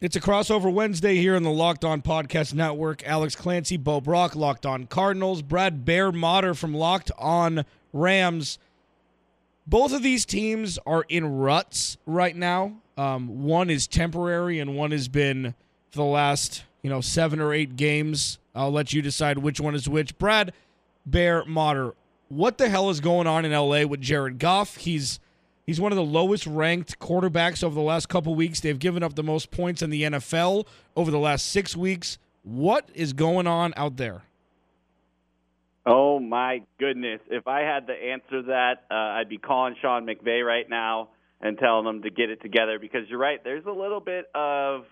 It's a crossover Wednesday here in the Locked On Podcast Network. Alex Clancy, Bo Brack, Locked On Cardinals, Brad Bear Motter from Locked On Rams. Both of these teams are in ruts right now. Um, one is temporary, and one has been for the last you know seven or eight games. I'll let you decide which one is which. Brad Bear Motter, what the hell is going on in LA with Jared Goff? He's He's one of the lowest ranked quarterbacks over the last couple weeks. They've given up the most points in the NFL over the last six weeks. What is going on out there? Oh my goodness! If I had to answer that, uh, I'd be calling Sean McVay right now and telling him to get it together because you're right. There's a little bit of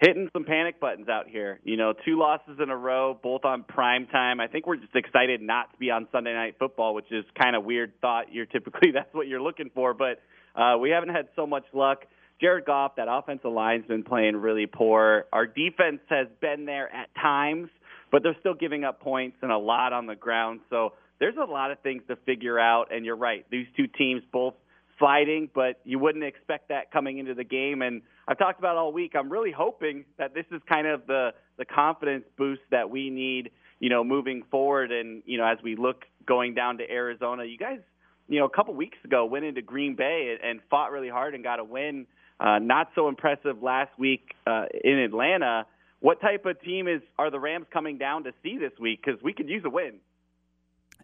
hitting some panic buttons out here. You know, two losses in a row, both on prime time. I think we're just excited not to be on Sunday night football, which is kind of weird thought. You're typically that's what you're looking for, but uh, we haven't had so much luck. Jared Goff, that offensive line's been playing really poor. Our defense has been there at times, but they're still giving up points and a lot on the ground. So there's a lot of things to figure out. And you're right; these two teams both fighting, but you wouldn't expect that coming into the game. And I've talked about all week. I'm really hoping that this is kind of the the confidence boost that we need, you know, moving forward. And you know, as we look going down to Arizona, you guys, you know, a couple weeks ago went into Green Bay and fought really hard and got a win. Uh, not so impressive last week uh, in Atlanta. What type of team is are the Rams coming down to see this week? Because we could use a win.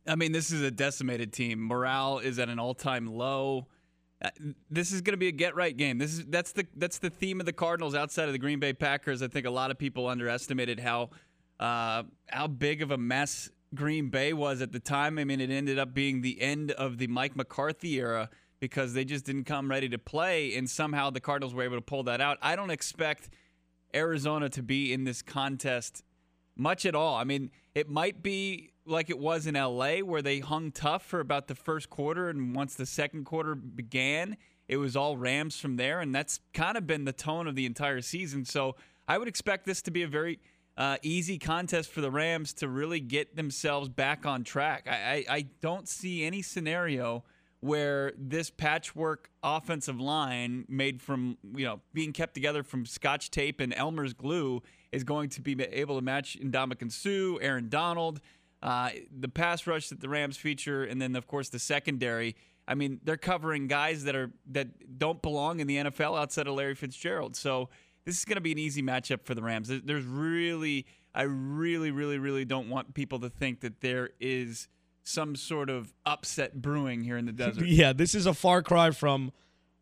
I mean, this is a decimated team. Morale is at an all-time low. Uh, this is going to be a get right game. This is that's the that's the theme of the Cardinals outside of the Green Bay Packers. I think a lot of people underestimated how uh, how big of a mess Green Bay was at the time. I mean, it ended up being the end of the Mike McCarthy era because they just didn't come ready to play, and somehow the Cardinals were able to pull that out. I don't expect Arizona to be in this contest much at all. I mean, it might be like it was in LA, where they hung tough for about the first quarter, and once the second quarter began, it was all Rams from there, and that's kind of been the tone of the entire season. So I would expect this to be a very uh, easy contest for the Rams to really get themselves back on track. I, I, I don't see any scenario where this patchwork offensive line made from you know being kept together from scotch tape and Elmer's glue is going to be able to match Ndamukong Suh, Aaron Donald. Uh, the pass rush that the Rams feature, and then of course the secondary. I mean, they're covering guys that are that don't belong in the NFL outside of Larry Fitzgerald. So this is going to be an easy matchup for the Rams. There's really, I really, really, really don't want people to think that there is some sort of upset brewing here in the desert. yeah, this is a far cry from.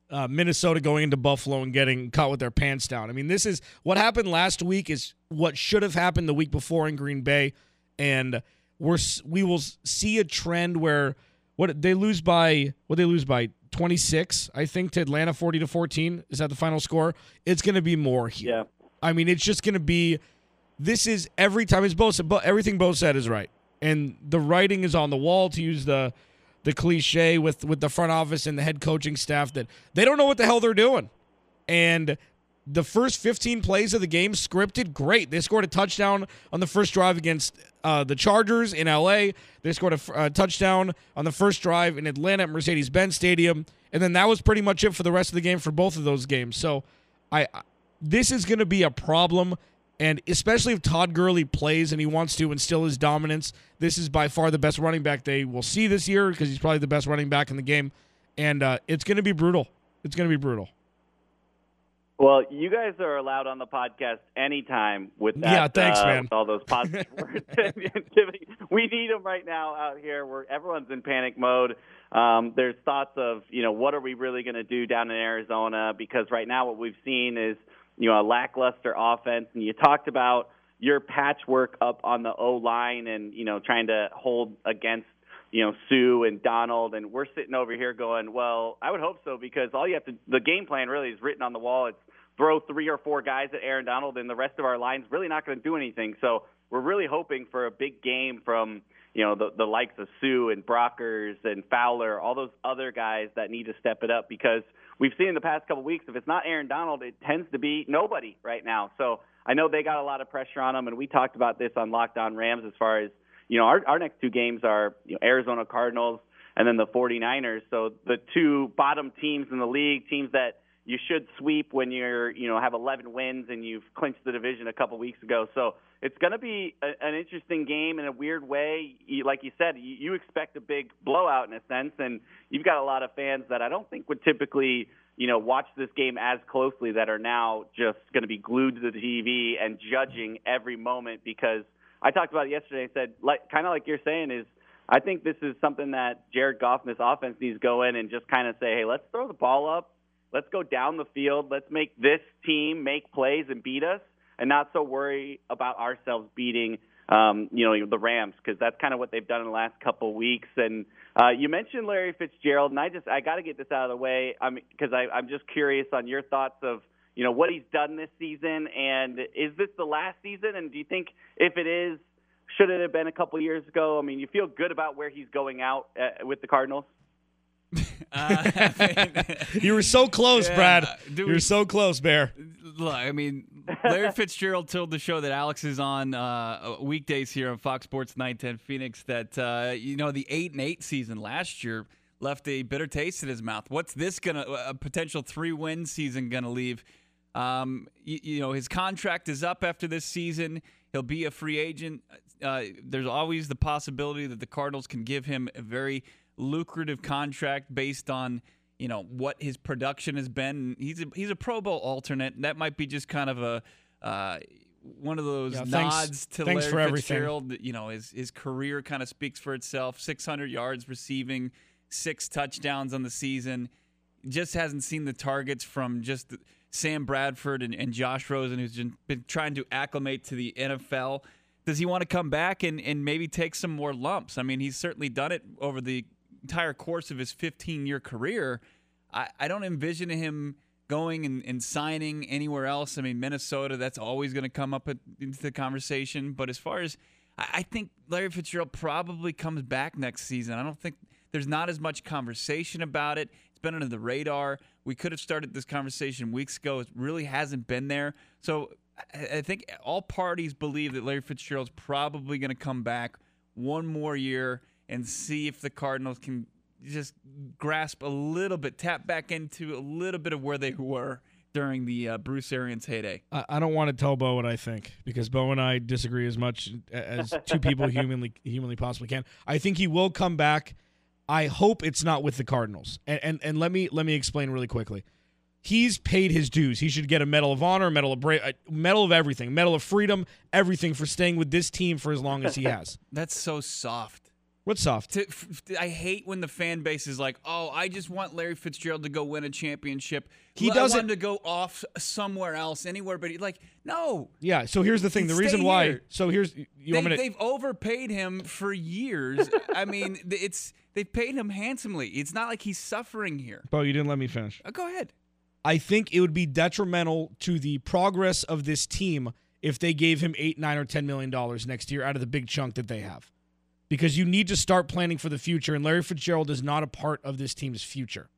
Uh, Minnesota going into Buffalo and getting caught with their pants down. I mean, this is what happened last week is what should have happened the week before in Green Bay, and we're we will see a trend where what they lose by what they lose by? 26 i think to atlanta 40 to 14 is that the final score? It's going to be more here. Yeah. I mean it's just going to be this is every time it's both everything both said is right. And the writing is on the wall to use the the cliche with with the front office and the head coaching staff that they don't know what the hell they're doing. And the first 15 plays of the game scripted great. They scored a touchdown on the first drive against uh, the Chargers in LA. They scored a uh, touchdown on the first drive in Atlanta at Mercedes Benz Stadium. And then that was pretty much it for the rest of the game for both of those games. So I this is going to be a problem. And especially if Todd Gurley plays and he wants to instill his dominance, this is by far the best running back they will see this year because he's probably the best running back in the game. And uh, it's going to be brutal. It's going to be brutal. Well, you guys are allowed on the podcast anytime with that. Yeah, thanks, uh, man. all those positive words. we need them right now out here where everyone's in panic mode. Um, there's thoughts of, you know, what are we really going to do down in Arizona? Because right now what we've seen is, you know, a lackluster offense. And you talked about your patchwork up on the O line and, you know, trying to hold against you know Suh and Donald, and we're sitting over here going, well, I would hope so because all you have to the game plan really is written on the wall. It's throw three or four guys at Aaron Donald, and the rest of our line's really not going to do anything. So we're really hoping for a big game from you know the the likes of Suh and Brockers and Fowler, all those other guys that need to step it up because we've seen in the past couple of weeks if it's not Aaron Donald, it tends to be nobody right now. So I know they got a lot of pressure on them, and we talked about this on Locked On Rams as far as you know our our next two games are you know, Arizona Cardinals and then the 49ers. So the two bottom teams in the league, teams that you should sweep when you're you know have 11 wins and you've clinched the division a couple weeks ago. So it's going to be a, an interesting game in a weird way. You, like you said, you, you expect a big blowout in a sense, and you've got a lot of fans that I don't think would typically you know watch this game as closely that are now just going to be glued to the TV and judging every moment because I talked about it yesterday. I said like kind of like you're saying is. I think this is something that Jared Goff and this offense needs to go in and just kind of say, hey, let's throw the ball up Let's go down the field. Let's make this team make plays and beat us, and not so worry about ourselves beating, um, you know, the Rams because that's kind of what they've done in the last couple weeks. And uh, you mentioned Larry Fitzgerald, and I just I got to get this out of the way because I I'm just curious on your thoughts of you know what he's done this season, and is this the last season? And do you think if it is, should it have been a couple years ago? I mean, you feel good about where he's going out uh, with the Cardinals? Uh, you were so close, yeah, Brad. You were so close, Bear. Look, I mean, Larry Fitzgerald told the show that Alex is on uh, weekdays here on Fox Sports 910 Phoenix that uh, you know the eight and eight season last year left a bitter taste in his mouth. What's this gonna a potential three win season gonna leave? Um, you, you, know his contract is up after this season. He'll be a free agent. Uh, there's always the possibility that the Cardinals can give him a very lucrative contract based on you know what his production has been. He's a, he's a Pro Bowl alternate. That might be just kind of a uh, one of those yeah, nods thanks, to thanks Larry for Fitzgerald. You know his his career kind of speaks for itself. 600 yards receiving, six touchdowns on the season. Just hasn't seen the targets from just Sam Bradford and, and Josh Rosen, who's been, trying to acclimate to the NFL. Does he want to come back and, and maybe take some more lumps? I mean, he's certainly done it over the entire course of his 15 year career, I, I don't envision him going and, and, signing anywhere else. I mean, Minnesota, that's always going to come up into the conversation. But as far as I, I think Larry Fitzgerald probably comes back next season. I don't think there's not as much conversation about it. It's been under the radar. We could have started this conversation weeks ago. It really hasn't been there. So I, think all parties believe that Larry Fitzgerald's probably going to come back one more year and see if the Cardinals can just grasp a little bit, tap back into a little bit of where they were during the uh, Bruce Arians heyday. I, I, don't want to tell Bo what I think because Bo and I disagree as much as two people humanly humanly possibly can. I think he will come back. I hope it's not with the Cardinals. And and, and let me let me explain really quickly. He's paid his dues. He should get a Medal of Honor, Medal of Bra- uh, Medal of everything, Medal of Freedom, everything for staying with this team for as long as he has. That's so soft. What's soft? To, f- I hate when the fan base is like, "Oh, I just want Larry Fitzgerald to go win a championship. He doesn't want him to go off somewhere else, anywhere." But he, like, no. Yeah. So here's the thing. The reason why. Here. So here's you they, want me to, They've overpaid him for years. I mean, it's they've paid him handsomely. It's not like he's suffering here. Bo, you didn't let me finish. Uh, go ahead. I think it would be detrimental to the progress of this team if they gave him eight, nine, or ten million dollars next year out of the big chunk that they have because you need to start planning for the future. And Larry Fitzgerald is not a part of this team's future.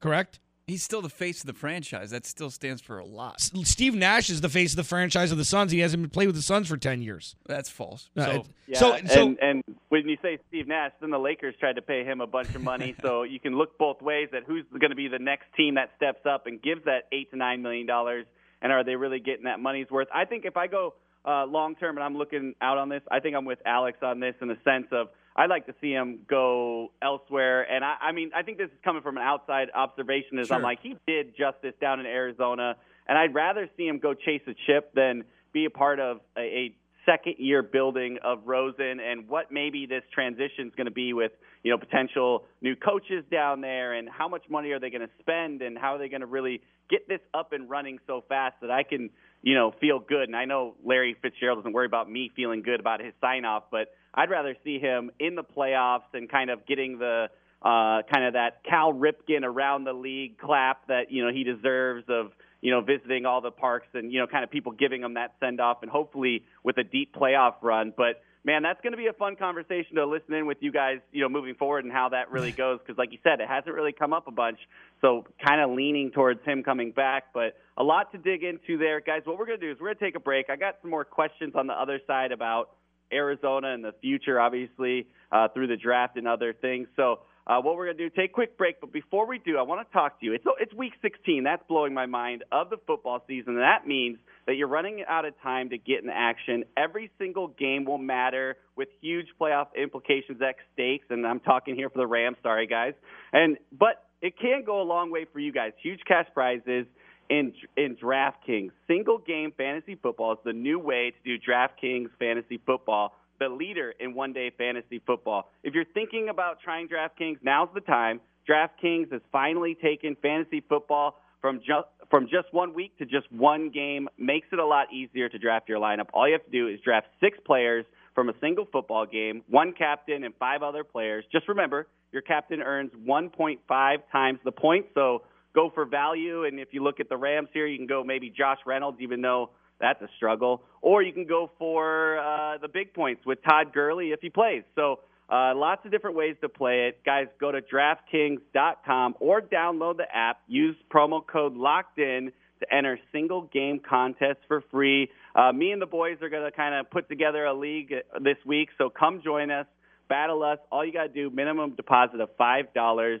Correct? He's still the face of the franchise. That still stands for a lot. S- Steve Nash is the face of the franchise of the Suns. He hasn't played with the Suns for ten years. That's false. Uh, so, yeah, so, so and, and, when you say Steve Nash, then the Lakers tried to pay him a bunch of money. so you can look both ways at who's going to be the next team that steps up and gives that eight to nine million dollars, and are they really getting that money's worth? I think if I go uh, long term, and I'm looking out on this. I think I'm with Alex on this in the sense of I'd like to see him go elsewhere. And I, I mean, I think this is coming from an outside observation. Is sure. I'm like he did justice down in Arizona, and I'd rather see him go chase a chip than be a part of a, a second year building of Rosen and what maybe this transition is going to be with you know potential new coaches down there and how much money are they going to spend and how are they going to really get this up and running so fast that I can you know, feel good. And I know Larry Fitzgerald doesn't worry about me feeling good about his sign off, but I'd rather see him in the playoffs and kind of getting the uh, kind of that Cal Ripken around the league clap that you know he deserves of you know visiting all the parks and you know kind of people giving him that send off and hopefully with a deep playoff run. But man, that's going to be a fun conversation to listen in with you guys, you know, moving forward and how that really goes. Because, like you said, it hasn't really come up a bunch. So, kind of leaning towards him coming back, but a lot to dig into there, guys. What we're going to do is we're going to take a break. I got some more questions on the other side about Arizona in the future, obviously, uh, through the draft and other things. So, uh, what we're going to do, take a quick break. But before we do, I want to talk to you. It's, it's week 16. That's blowing my mind of the football season. And that means that you're running out of time to get in action. Every single game will matter with huge playoff implications at stakes. And I'm talking here for the Rams. Sorry, guys. And But it can go a long way for you guys. Huge cash prizes in in DraftKings. Single game fantasy football is the new way to do DraftKings fantasy football the leader in one day fantasy football. If you're thinking about trying DraftKings, now's the time. DraftKings has finally taken fantasy football from just from just one week to just one game makes it a lot easier to draft your lineup. All you have to do is draft six players from a single football game, one captain and five other players. Just remember, your captain earns 1.5 times the points, so go for value. And if you look at the Rams here, you can go maybe Josh Reynolds, even though that's a struggle. Or you can go for uh, the big points with Todd Gurley if he plays. So uh, lots of different ways to play it. Guys, go to DraftKings.com or download the app. Use promo code Locked In to enter single game contests for free. Uh, me and the boys are going to kind of put together a league uh, this week, so come join us. Battle us. All you got to do, minimum deposit of $5.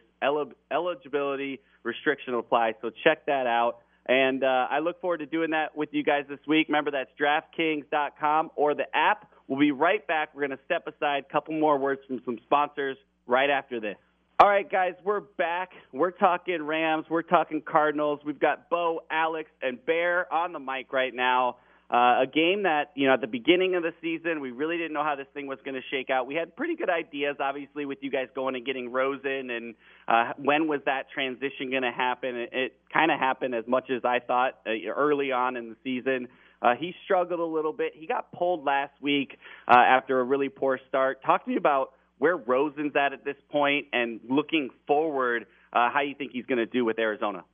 eligibility restriction applies. So check that out. And uh, I look forward to doing that with you guys this week. Remember, that's DraftKings.com or the app. We'll be right back. We're going to step aside a couple more words from some sponsors right after this. All right, guys, we're back. We're talking Rams. We're talking Cardinals. We've got Bo, Alex, and Bear on the mic right now. Uh, a game that, you know, at the beginning of the season, we really didn't know how this thing was going to shake out. We had pretty good ideas, obviously, with you guys going and getting Rosen and uh, when was that transition going to happen. It, it kind of happened as much as I thought uh, early on in the season. Uh, he struggled a little bit. He got pulled last week uh, after a really poor start. Talk to me about where Rosen's at at this point and looking forward, uh, how you think he's going to do with Arizona.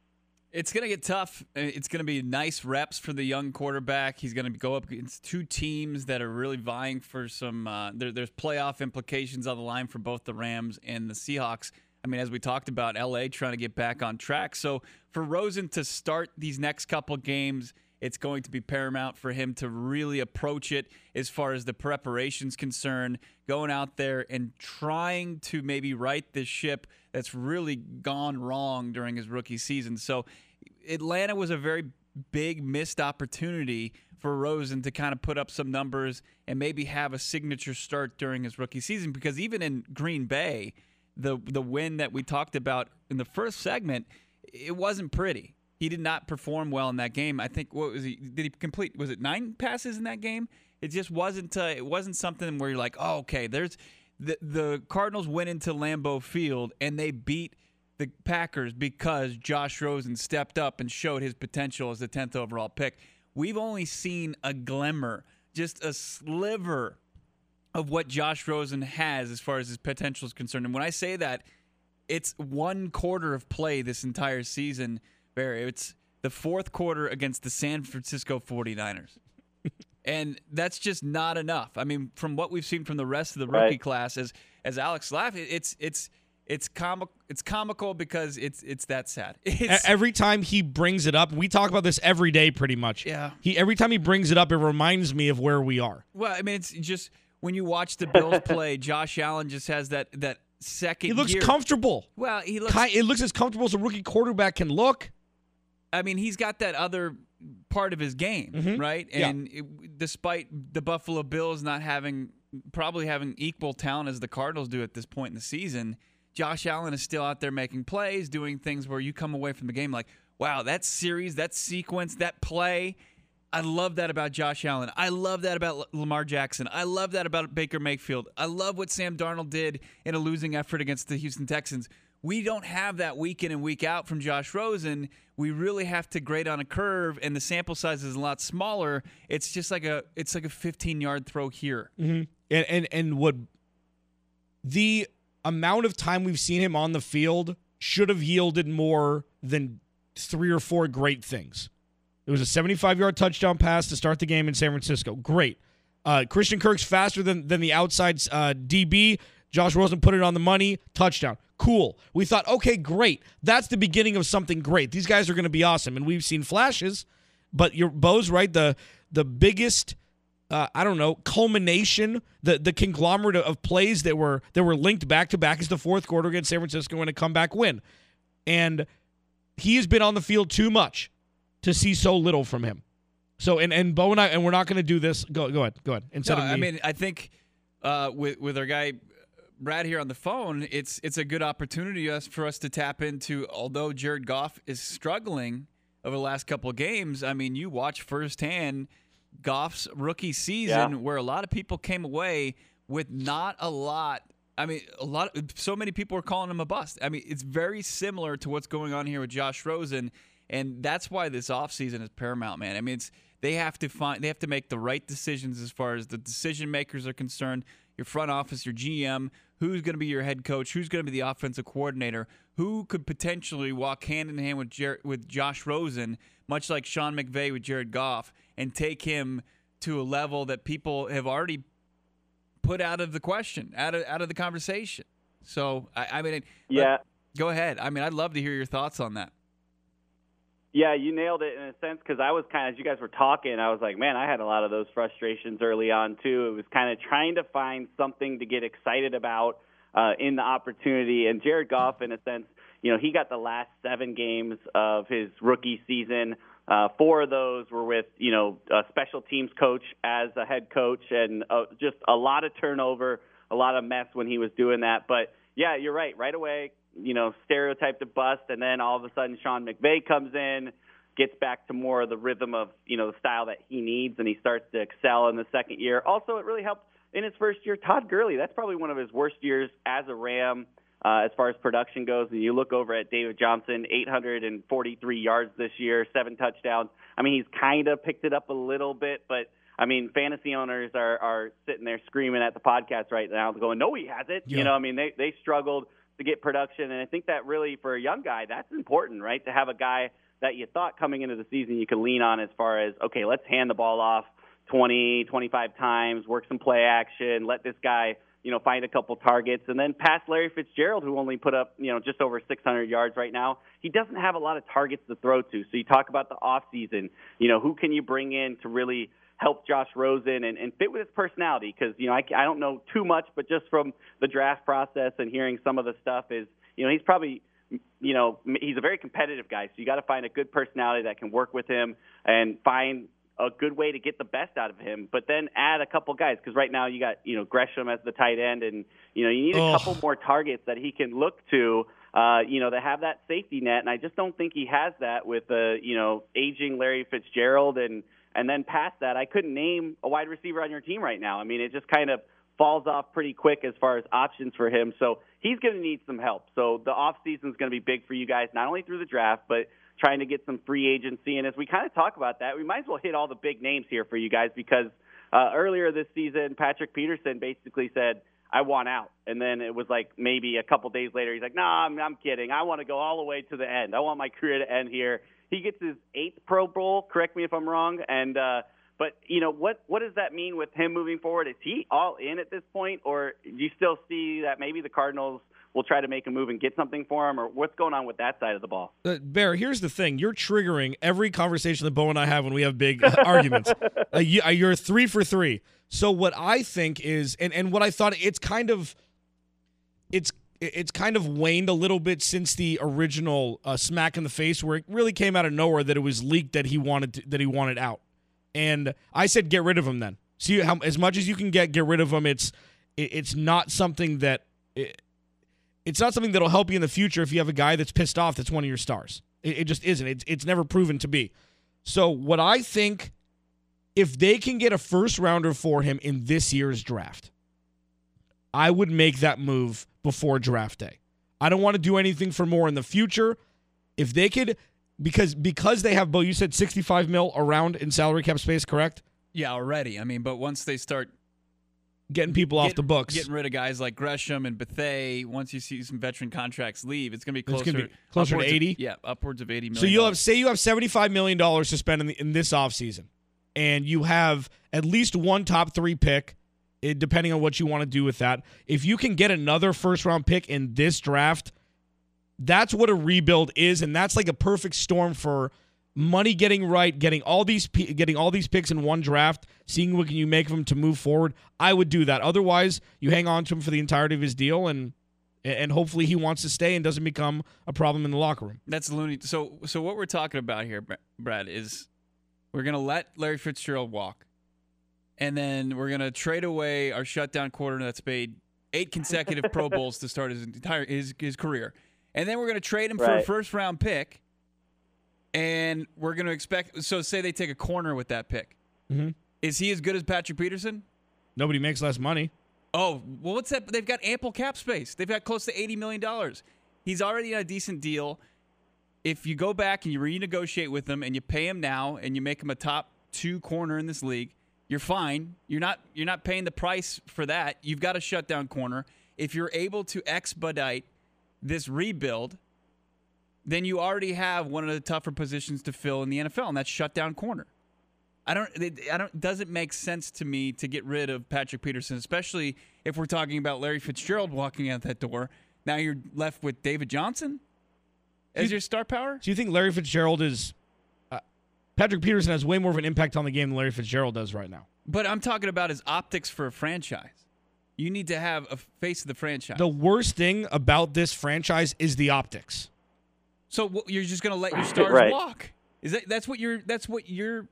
It's going to get tough. Uh, it's going to be nice reps for the young quarterback. He's going to go up against two teams that are really vying for some. Uh, there, there's playoff implications on the line for both the Rams and the Seahawks. I mean, as we talked about, LA trying to get back on track. So for Rosen to start these next couple games, it's going to be paramount for him to really approach it as far as the preparation's concerned, going out there and trying to maybe right this ship that's really gone wrong during his rookie season. So Atlanta was a very big missed opportunity for Rosen to kind of put up some numbers and maybe have a signature start during his rookie season because even in Green Bay, the the win that we talked about in the first segment, it wasn't pretty. He did not perform well in that game. I think what was he did he complete was it 9 passes in that game? It just wasn't uh, it wasn't something where you're like, "Oh, okay, there's the the Cardinals went into Lambeau Field and they beat the Packers because Josh Rosen stepped up and showed his potential as the 10th overall pick. We've only seen a glimmer, just a sliver of what Josh Rosen has as far as his potential is concerned. And when I say that, it's one quarter of play this entire season, Barry. It's the fourth quarter against the San Francisco 49ers. and that's just not enough. I mean, from what we've seen from the rest of the rookie right. class, as as Alex laughed, it's it's it's comic it's comical because it's it's that sad. It's, every time he brings it up, we talk about this every day pretty much. Yeah. He every time he brings it up, it reminds me of where we are. Well, I mean, it's just when you watch the Bills play, Josh Allen just has that that second. He looks year. comfortable. Well, he looks. It looks as comfortable as a rookie quarterback can look. I mean, he's got that other part of his game, mm-hmm. right? And yeah. it, despite the Buffalo Bills not having probably having equal talent as the Cardinals do at this point in the season Josh Allen is still out there making plays, doing things where you come away from the game like, wow, that series, that sequence, that play. I love that about Josh Allen. I love that about Lamar Jackson. I love that about Baker Mayfield. I love what Sam Darnold did in a losing effort against the Houston Texans. We don't have that week in and week out from Josh Rosen. We really have to grade on a curve, and the sample size is a lot smaller. It's just like a it's like a 15 yard throw here. Mm-hmm. And and and what the amount of time we've seen him on the field should have yielded more than three or four great things. It was a 75 yard touchdown pass to start the game in San Francisco. Great. Uh, Christian Kirk's faster than, than the outside uh, DB. Josh Rosen put it on the money. Touchdown. Cool. We thought, okay, great. That's the beginning of something great. These guys are going to be awesome. And we've seen flashes, but your Bo's right. The the biggest uh, I don't know culmination, the the conglomerate of plays that were that were linked back to back is the fourth quarter against San Francisco and a comeback win, and he has been on the field too much to see so little from him. So and and Bo and I and we're not going to do this. Go go ahead, go ahead. Instead No, of me, I mean, I think uh, with with our guy Brad here on the phone, it's it's a good opportunity for us to tap into. Although Jared Goff is struggling over the last couple of games, I mean, you watch firsthand Goff's rookie season, Yeah. where a lot of people came away with not a lot. I mean, a lot. So many people are calling him a bust. I mean, it's very similar to what's going on here with Josh Rosen, and that's why this offseason is paramount, man. I mean, it's they have to find they have to make the right decisions as far as the decision makers are concerned. Your front office, your GM, who's going to be your head coach, who's going to be the offensive coordinator, who could potentially walk hand in hand with Jer- with Josh Rosen, much like Sean McVay with Jared Goff, and take him to a level that people have already put out of the question, out of out of the conversation. So I, I mean, Yeah. go ahead. I mean, I'd love to hear your thoughts on that. Yeah, you nailed it in a sense because I was kind of, as you guys were talking, I was like, man, I had a lot of those frustrations early on too. It was kind of trying to find something to get excited about uh, in the opportunity. And Jared Goff, in a sense, you know, he got the last seven games of his rookie season. Uh, four of those were with, you know, a special teams coach as a head coach, and uh, just a lot of turnover, a lot of mess when he was doing that. But yeah, you're right. Right away, you know, stereotype to bust, and then all of a sudden Sean McVay comes in, gets back to more of the rhythm of you know the style that he needs, and he starts to excel in the second year. Also, it really helped in his first year. Todd Gurley, that's probably one of his worst years as a Ram. Uh, as far as production goes, and you look over at David Johnson, 843 yards this year, seven touchdowns. I mean, he's kind of picked it up a little bit, but I mean, fantasy owners are are sitting there screaming at the podcast right now, going, "No, he hasn't." Yeah. You know, I mean, they they struggled to get production, and I think that really for a young guy, that's important, right? To have a guy that you thought coming into the season you could lean on as far as, okay, let's hand the ball off 20, 25 times, work some play action, let this guy, you know, find a couple targets, and then pass Larry Fitzgerald, who only put up, you know, just over 600 yards right now. He doesn't have a lot of targets to throw to. So you talk about the off season, you know, who can you bring in to really help Josh Rosen and, and fit with his personality? Because you know, I, I don't know too much, but just from the draft process and hearing some of the stuff is, you know, he's probably you know, he's a very competitive guy, so you got to find a good personality that can work with him and find a good way to get the best out of him. But then add a couple guys because right now you got you know Gresham as the tight end, and you know you need a Ugh. couple more targets that he can look to. Uh, you know, to have that safety net, and I just don't think he has that with uh, you know aging Larry Fitzgerald, and and then past that, I couldn't name a wide receiver on your team right now. I mean, it just kind of falls off pretty quick as far as options for him. So he's going to need some help. So the off season is going to be big for you guys, not only through the draft, but trying to get some free agency. And as we kind of talk about that, we might as well hit all the big names here for you guys because uh, earlier this season, Patrick Peterson basically said, I want out. And then it was like maybe a couple days later, he's like, no, nah, I'm, I'm kidding. I want to go all the way to the end. I want my career to end here. He gets his eighth Pro Bowl. Correct me if I'm wrong. And, uh, but you know what? What does that mean with him moving forward? Is he all in at this point, or do you still see that maybe the Cardinals will try to make a move and get something for him, or what's going on with that side of the ball? Uh, Bear, here's the thing: you're triggering every conversation that Bo and I have when we have big arguments. Uh, you, uh, you're three for three. So what I think is, and and what I thought, it's kind of, it's it's kind of waned a little bit since the original uh, smack in the face, where it really came out of nowhere that it was leaked that he wanted to, that he wanted out, and I said get rid of him then. See how as much as you can get, get rid of him. It's it, it's not something that. It, it's not something that'll help you in the future if you have a guy that's pissed off that's one of your stars. It, it just isn't. It's, it's never proven to be. So, what I think, if they can get a first rounder for him in this year's draft, I would make that move before draft day. I don't want to do anything for more in the future. If they could, because because they have Bo, you said 65 mil around in salary cap space, correct? Yeah, already. I mean, but once they start Getting people off the books. getting rid of guys like Gresham and Bethea, once you see some veteran contracts leave, it's going to be closer, be closer to upwards of- 80? yeah, upwards of 80 million. So you'll have say you have seventy five million dollars to spend in, the, in this offseason, and you have at least one top three pick, eh, depending on what you want to do with that. If you can get another first round pick in this draft, that's what a rebuild is, and that's like a perfect storm for money getting right, getting all these getting all these picks in one draft, seeing what can you make of them to move forward, I would do that. Otherwise, you hang on to him for the entirety of his deal and and hopefully he wants to stay and doesn't become a problem in the locker room. That's loony. So, so what we're talking about here, Brad, is we're gonna let Larry Fitzgerald walk, and then we're gonna trade away our shutdown corner that's made eight consecutive Pro Bowls to start his entire his his career, and then we're gonna trade him right. for a first round pick, and we're gonna expect. So, say they take a corner with that pick, mm-hmm. is he as good as Patrick Peterson? Nobody makes less money. Oh, well, what's that? They've got ample cap space. They've got close to $80 million. He's already on a decent deal. If you go back and you renegotiate with him and you pay him now and you make him a top two corner in this league, you're fine. You're not you're not paying the price for that. You've got a shutdown corner. If you're able to expedite this rebuild, then you already have one of the tougher positions to fill in the NFL, and that's shutdown corner. I don't. I don't. Doesn't make sense to me to get rid of Patrick Peterson, especially if we're talking about Larry Fitzgerald walking out that door. Now you're left with David Johnson as you, your star power. Do you think Larry Fitzgerald is? Patrick Peterson has way more of an impact on the game than Larry Fitzgerald does right now. But I'm talking about his optics for a franchise. You need to have a face of the franchise. The worst thing about this franchise is the optics. So you're just going to let your stars right. walk? Is that that's what you're that's what you're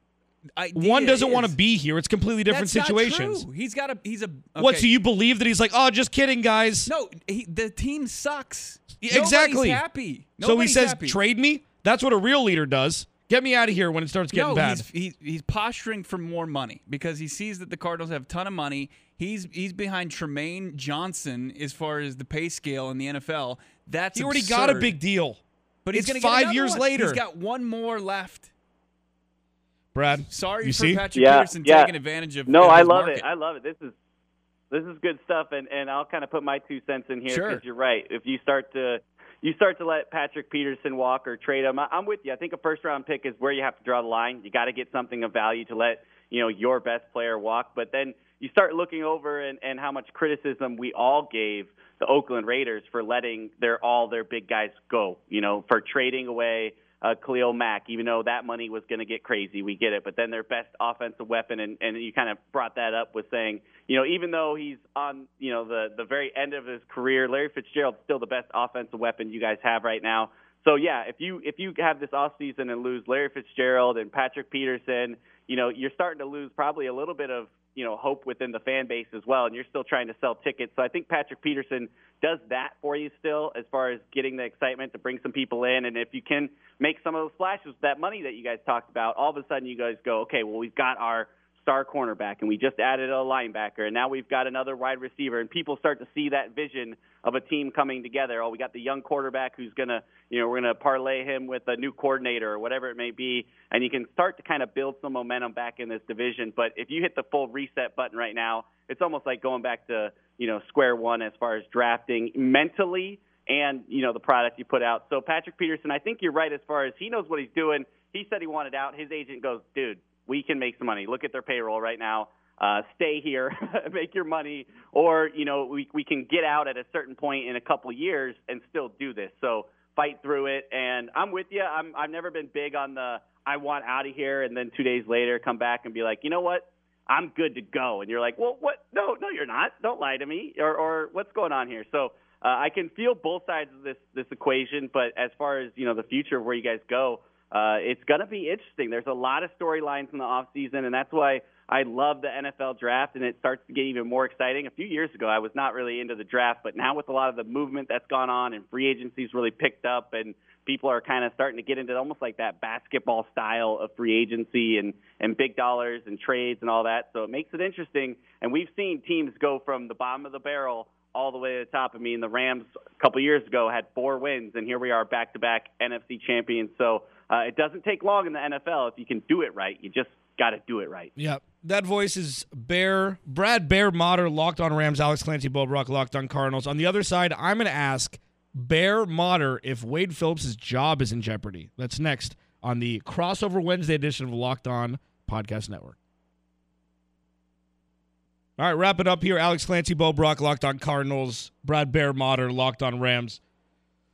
one doesn't want to be here. It's completely different That's situations. He's got a he's a okay. What? So you believe that he's like, oh, just kidding, guys? No, he, the team sucks. Exactly. Nobody's happy. Nobody's so he says, happy. trade me. That's what a real leader does. Get me out of here when it starts getting no, bad. He's, he, he's posturing for more money because he sees that the Cardinals have a ton of money. He's he's behind Trumaine Johnson as far as the pay scale in the NFL. That's he already absurd. got a big deal. But he's going to five years one. later. He's got one more left. Brad, sorry you for see? Patrick yeah, Peterson yeah. taking advantage of. No, I love market. it. I love it. This is this is good stuff, and and I'll kind of put my two cents in here because sure. you're right. If you start to you start to let Patrick Peterson walk or trade him, I'm with you. I think a first round pick is where you have to draw the line. You got to get something of value to let you know your best player walk, but then you start looking over and, and how much criticism we all gave the Oakland Raiders for letting their all their big guys go. You know, for trading away uh, Khalil Mack, even though that money was going to get crazy. We get it. But then their best offensive weapon, and, and you kind of brought that up with saying, you know, even though he's on, you know, the, the very end of his career, Larry Fitzgerald's still the best offensive weapon you guys have right now. So yeah, if you if you have this off season and lose Larry Fitzgerald and Patrick Peterson, you know, you're starting to lose probably a little bit of you know hope within the fan base as well, and you're still trying to sell tickets. So I think Patrick Peterson does that for you still, as far as getting the excitement to bring some people in, and if you can make some of those splashes, that money that you guys talked about, all of a sudden you guys go, okay, well we've got our star cornerback, and we just added a linebacker, and now we've got another wide receiver, and people start to see that vision of a team coming together. Oh, we got the young quarterback who's gonna, you know, we're gonna parlay him with a new coordinator or whatever it may be, and you can start to kind of build some momentum back in this division. But if you hit the full reset button right now, it's almost like going back to, you know, square one as far as drafting mentally and you know the product you put out. So Patrick Peterson, I think you're right as far as he knows what he's doing. He said he wanted out. His agent goes, dude, we can make some money. Look at their payroll right now. Uh, stay here, make your money, or you know we we can get out at a certain point in a couple years and still do this. So fight through it. And I'm with you. I'm I've never been big on the I want out of here, and then two days later come back and be like, you know what, I'm good to go. And you're like, well, what? No, no, you're not. Don't lie to me. Or or what's going on here? So. Uh, I can feel both sides of this this equation, but as far as you know, the future of where you guys go, uh, it's going to be interesting. There's a lot of storylines in the off season, and that's why I love the NFL draft, and it starts to get even more exciting. A few years ago, I was not really into the draft, but now with a lot of the movement that's gone on and free agency's really picked up, and people are kind of starting to get into almost like that basketball style of free agency and and big dollars and trades and all that. So it makes it interesting. And we've seen teams go from the bottom of the barrel all the way to the top. I mean, the Rams a couple years ago had four wins, and here we are back to back NFC champions. So uh, it doesn't take long in the NFL if you can do it right. You just got to do it right. Yeah. That voice is Bear, Brad Bear Motter, locked on Rams, Alex Clancy, Bo Brack, locked on Cardinals. On the other side, I'm going to ask Bear Motter if Wade Phillips' job is in jeopardy. That's next on the crossover Wednesday edition of Locked On Podcast Network. All right, wrap it up here. Alex Clancy, Bo Brack, locked on Cardinals. Brad Bear Motter, locked on Rams.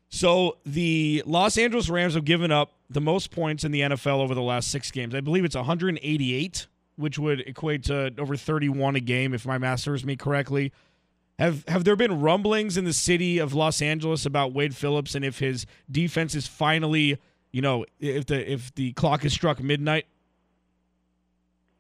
So the Los Angeles Rams have given up the most points in the NFL over the last six games. I believe it's 188, which would equate to over 31 a game, if my math serves me correctly. Have have there been rumblings in the city of Los Angeles about Wade Phillips and if his defense is finally, you know, if the if the clock is struck midnight?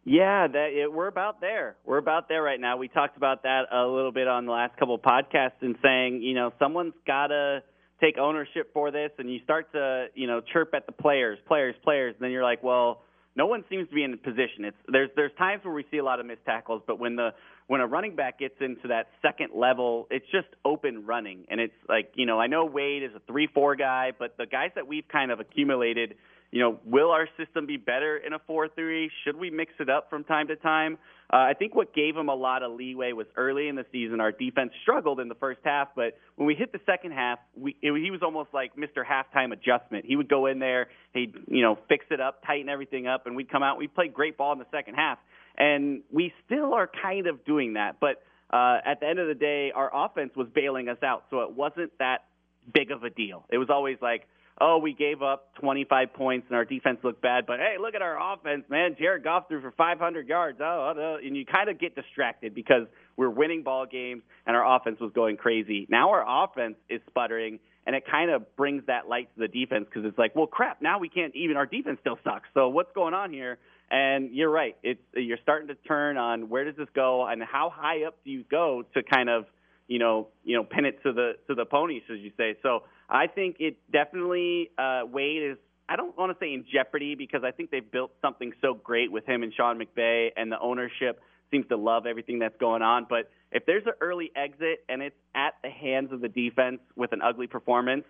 Yeah, that it, we're about there. We're about there right now. We talked about that a little bit on the last couple of podcasts and saying, you know, someone's got to take ownership for this and you start to, you know, chirp at the players, players, players, and then you're like, well, no one seems to be in a position. It's there's there's times where we see a lot of missed tackles, but when the when a running back gets into that second level, it's just open running. And it's like, you know, I know Wade is a 3 4 guy, but the guys that we've kind of accumulated, you know, will our system be better in a 4 3? Should we mix it up from time to time? Uh, I think what gave him a lot of leeway was early in the season, our defense struggled in the first half, but when we hit the second half, we, it, he was almost like Mr. Halftime Adjustment. He would go in there, he'd, you know, fix it up, tighten everything up, and we'd come out. We played great ball in the second half. And we still are kind of doing that. But uh, at the end of the day, our offense was bailing us out. So it wasn't that big of a deal. It was always like, oh, we gave up 25 points and our defense looked bad, but hey, look at our offense, man. Jared Goff threw for 500 yards. Oh, oh, oh. and you kind of get distracted because we're winning ball games and our offense was going crazy. Now our offense is sputtering, and it kind of brings that light to the defense because it's like, well, crap, now we can't even. Our defense still sucks. So what's going on here? And you're right. It's you're starting to turn on where does this go and how high up do you go to kind of you know you know pin it to the to the ponies as you say. So I think it definitely uh, Wade is. I don't want to say in jeopardy because I think they've built something so great with him and Sean McVay and the ownership seems to love everything that's going on. But if there's an early exit and it's at the hands of the defense with an ugly performance,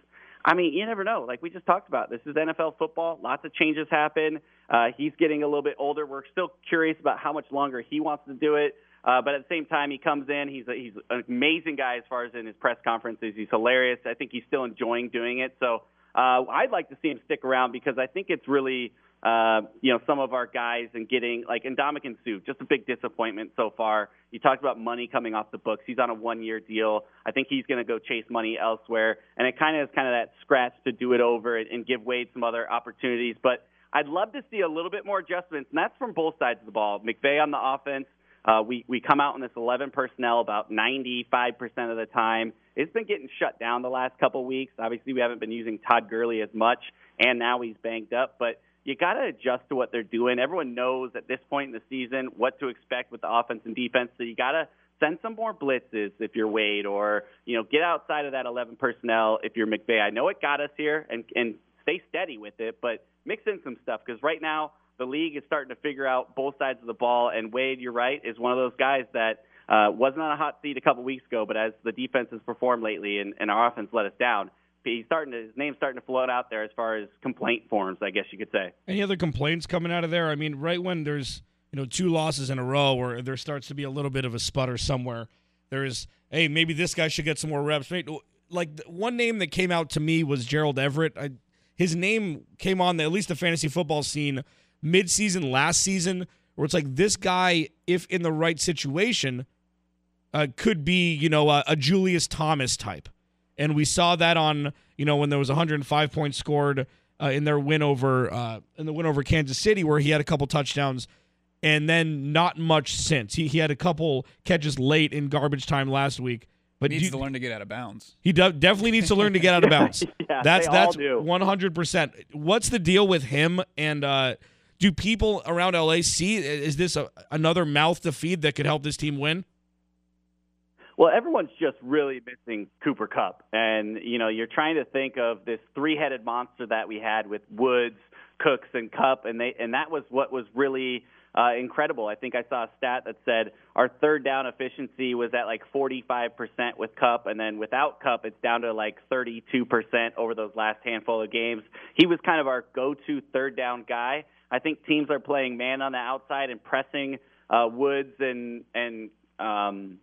I mean, you never know. Like we just talked about, this is NFL football. Lots of changes happen. Uh, he's getting a little bit older. We're still curious about how much longer he wants to do it. Uh, but at the same time, he comes in. He's a, he's an amazing guy as far as in his press conferences. He's hilarious. I think he's still enjoying doing it. So uh, I'd like to see him stick around because I think it's really uh, you know, some of our guys and getting like Ndamukong Suh, just a big disappointment so far. You talked about money coming off the books. He's on a one-year deal. I think he's going to go chase money elsewhere, and it kind of is kind of that scratch to do it over and, and give Wade some other opportunities. But I'd love to see a little bit more adjustments, and that's from both sides of the ball. McVay on the offense. Uh, we we come out in this 11 personnel about 95% of the time. It's been getting shut down the last couple weeks. Obviously, we haven't been using Todd Gurley as much, and now he's banked up, but you got to adjust to what they're doing. Everyone knows at this point in the season what to expect with the offense and defense. So you got to send some more blitzes if you're Wade, or you know, get outside of that 11 personnel if you're McVay. I know it got us here, and and stay steady with it, but mix in some stuff because right now the league is starting to figure out both sides of the ball. And Wade, you're right, is one of those guys that. Uh, wasn't on a hot seat a couple weeks ago, but as the defense has performed lately and, and our offense let us down, he's starting to his name's starting to float out there as far as complaint forms, I guess you could say. Any other complaints coming out of there? I mean, right when there's you know two losses in a row where there starts to be a little bit of a sputter somewhere, there's hey maybe this guy should get some more reps. Like one name that came out to me was Gerald Everett. I, his name came on the, at least the fantasy football scene mid-season last season, where it's like this guy, if in the right situation, uh, could be you know a, a Julius Thomas type and we saw that on you know when there was 105 points scored uh, in their win over uh, in the win over Kansas City, where he had a couple touchdowns, and then not much since. He he had a couple catches late in garbage time last week. But he needs to learn to get out of bounds. He do- definitely needs to learn to get out of bounds. yeah, that's that's one hundred percent. What's the deal with him? And uh, do people around LA see is this a, another mouth to feed that could help this team win? Well, everyone's just really missing Cooper Kupp. And, you know, you're trying to think of this three headed monster that we had with Woods, Cooks, and Kupp. and they and that was what was really uh, incredible. I think I saw a stat that said our third down efficiency was at like 45% with Kupp. and then without Kupp, it's down to like 32% over those last handful of games. He was kind of our go to third down guy. I think teams are playing man on the outside and pressing uh, Woods and, and, um,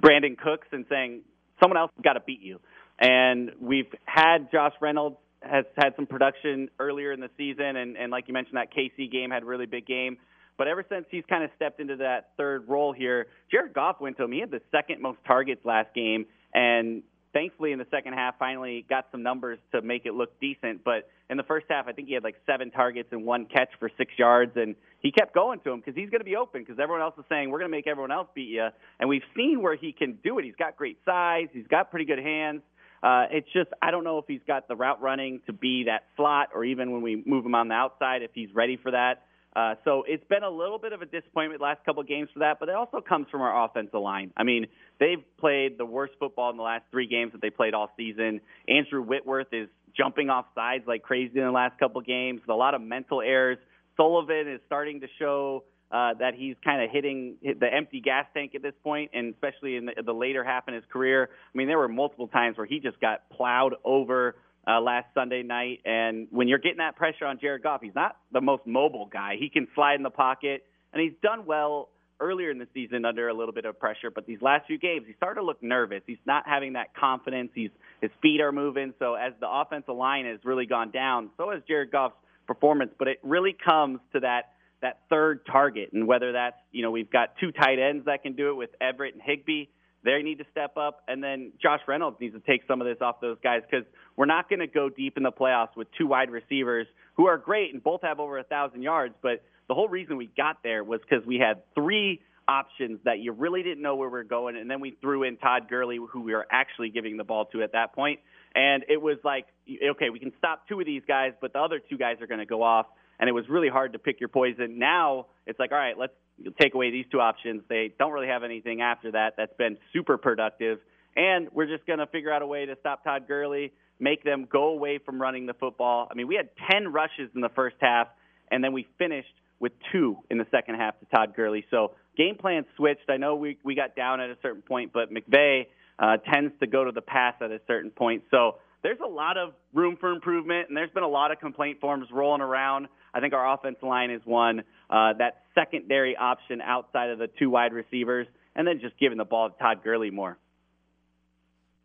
Brandin Cooks and saying someone else got to beat you. And we've had Josh Reynolds has had some production earlier in the season, and, and like you mentioned, that KC game had a really big game. But ever since he's kind of stepped into that third role here, Jared Goff went to him. He had the second most targets last game, and thankfully, in the second half, finally got some numbers to make it look decent. But in the first half, I think he had like seven targets and one catch for six yards, and he kept going to him because he's going to be open because everyone else is saying we're going to make everyone else beat you, and we've seen where he can do it. He's got great size, he's got pretty good hands. Uh, it's just I don't know if he's got the route running to be that slot, or even when we move him on the outside, if he's ready for that. Uh, so it's been a little bit of a disappointment last couple of games for that, but it also comes from our offensive line. I mean, they've played the worst football in the last three games that they played all season. Andrew Whitworth is jumping off sides like crazy in the last couple of games. A lot of mental errors. Sullivan is starting to show uh, that he's kind of hitting the empty gas tank at this point, and especially in the, the later half in his career. I mean, there were multiple times where he just got plowed over uh, last Sunday night. And when you're getting that pressure on Jared Goff, he's not the most mobile guy. He can slide in the pocket, and he's done well earlier in the season under a little bit of pressure. But these last few games, he started to look nervous. He's not having that confidence. He's his feet are moving. So as the offensive line has really gone down, so has Jared Goff's performance. But it really comes to that that third target, and whether that's you know we've got two tight ends that can do it with Everett and Higbee. They need to step up, and then Josh Reynolds needs to take some of this off those guys because we're not going to go deep in the playoffs with two wide receivers who are great and both have over a thousand yards. But the whole reason we got there was because we had three options that you really didn't know where we are going, and then we threw in Todd Gurley, who we were actually giving the ball to at that point. And it was like, okay, we can stop two of these guys, but the other two guys are going to go off. And it was really hard to pick your poison. Now it's like, all right, let's take away these two options. They don't really have anything after that that's been super productive. And we're just going to figure out a way to stop Todd Gurley make them go away from running the football. I mean, we had 10 rushes in the first half, and then we finished with two in the second half to Todd Gurley. So game plan switched. I know we, we got down at a certain point, but McVay uh, tends to go to the pass at a certain point. So there's a lot of room for improvement, and there's been a lot of complaint forms rolling around. I think our offensive line is one. Uh, that secondary option outside of the two wide receivers, and then just giving the ball to Todd Gurley more.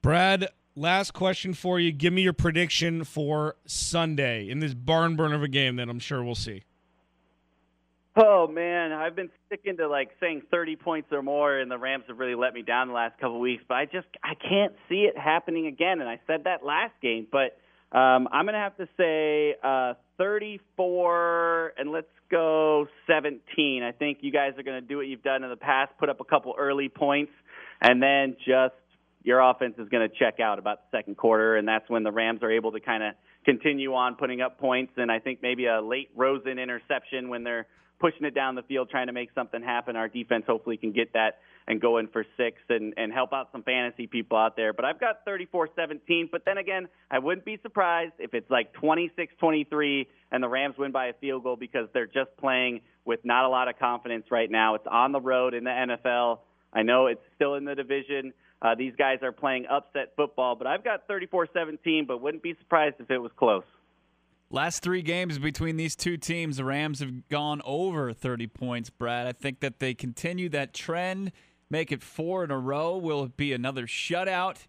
Brad, last question for you. Give me your prediction for Sunday in this barn burner of a game that I'm sure we'll see. Oh man, I've been sticking to like saying 30 points or more, and the Rams have really let me down the last couple of weeks. But I just I can't see it happening again. And I said that last game, but um, I'm gonna have to say uh, 34, and let's go 17. I think you guys are gonna do what you've done in the past, put up a couple early points, and then just your offense is going to check out about the second quarter, and that's when the Rams are able to kind of continue on putting up points. And I think maybe a late Rosen interception when they're pushing it down the field, trying to make something happen. Our defense hopefully can get that and go in for six and, and help out some fantasy people out there. But I've got 34-17. But then again, I wouldn't be surprised if it's like 26-23 and the Rams win by a field goal because they're just playing with not a lot of confidence right now. It's on the road in the NFL. I know it's still in the division. Uh, these guys are playing upset football, but I've got 34-17, but wouldn't be surprised if it was close. Last three games between these two teams, the Rams have gone over 30 points, Brad. I think that they continue that trend, make it four in a row. Will it be another shutout?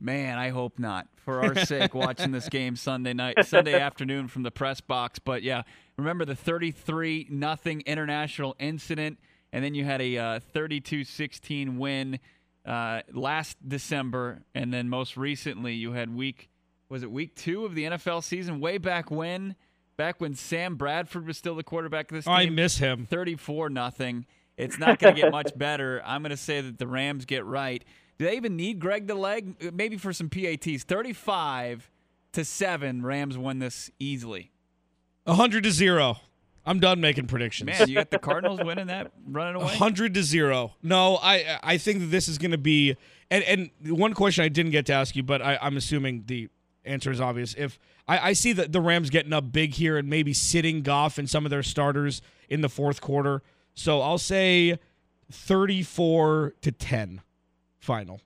Man, I hope not. For our sake, watching this game Sunday night, Sunday afternoon from the press box. But yeah, remember the 33 nothing international incident, and then you had a uh, 32-16 win uh, last December, and then most recently you had week was it week two of the NFL season? Way back when, back when Sam Bradford was still the quarterback of this oh, team. I miss him. Thirty-four nothing. It's not going to get much better. I'm going to say that the Rams get right. Do they even need Greg the leg? Maybe for some PATs. Thirty-five to seven. Rams win this easily. hundred to zero. I'm done making predictions. Man, you got the Cardinals winning that, running away. Hundred to zero. No, I I think that this is going to be. And and one question I didn't get to ask you, but I, I'm assuming the answer is obvious. If I, I see that the Rams getting up big here and maybe sitting Goff and some of their starters in the fourth quarter, so I'll say 34 to 10 final.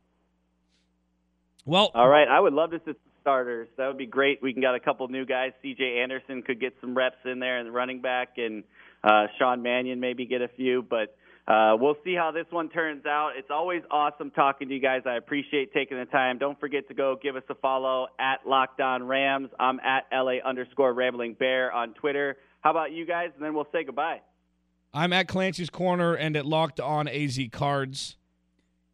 Well, all right. I would love to see starters. That would be great. We can got a couple new guys. C.J. Anderson could get some reps in there, and the running back, and uh, Sean Mannion maybe get a few. But uh, we'll see how this one turns out. It's always awesome talking to you guys. I appreciate taking the time. Don't forget to go give us a follow at Locked On Rams. I'm at LA underscore Rambling Bear on Twitter. How about you guys? And then we'll say goodbye. I'm at Clancy's Corner and at Locked On AZ Cards.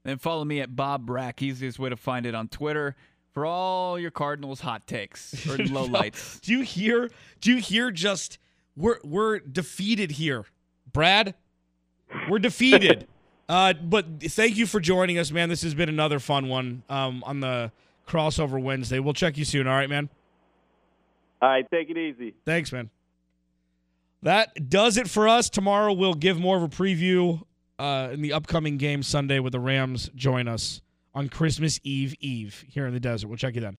And follow me at Bo Brack. Easiest way to find it on Twitter for all your Cardinals hot takes or lowlights. Do you hear? Do you hear? Just we're we're defeated here, Brad. We're defeated. uh, but thank you for joining us, man. This has been another fun one um, on the crossover Wednesday. We'll check you soon. All right, man. All right, take it easy. Thanks, man. That does it for us. Tomorrow we'll give more of a preview uh, in the upcoming game Sunday with the Rams. Join us on Christmas Eve Eve here in the desert. We'll check you then.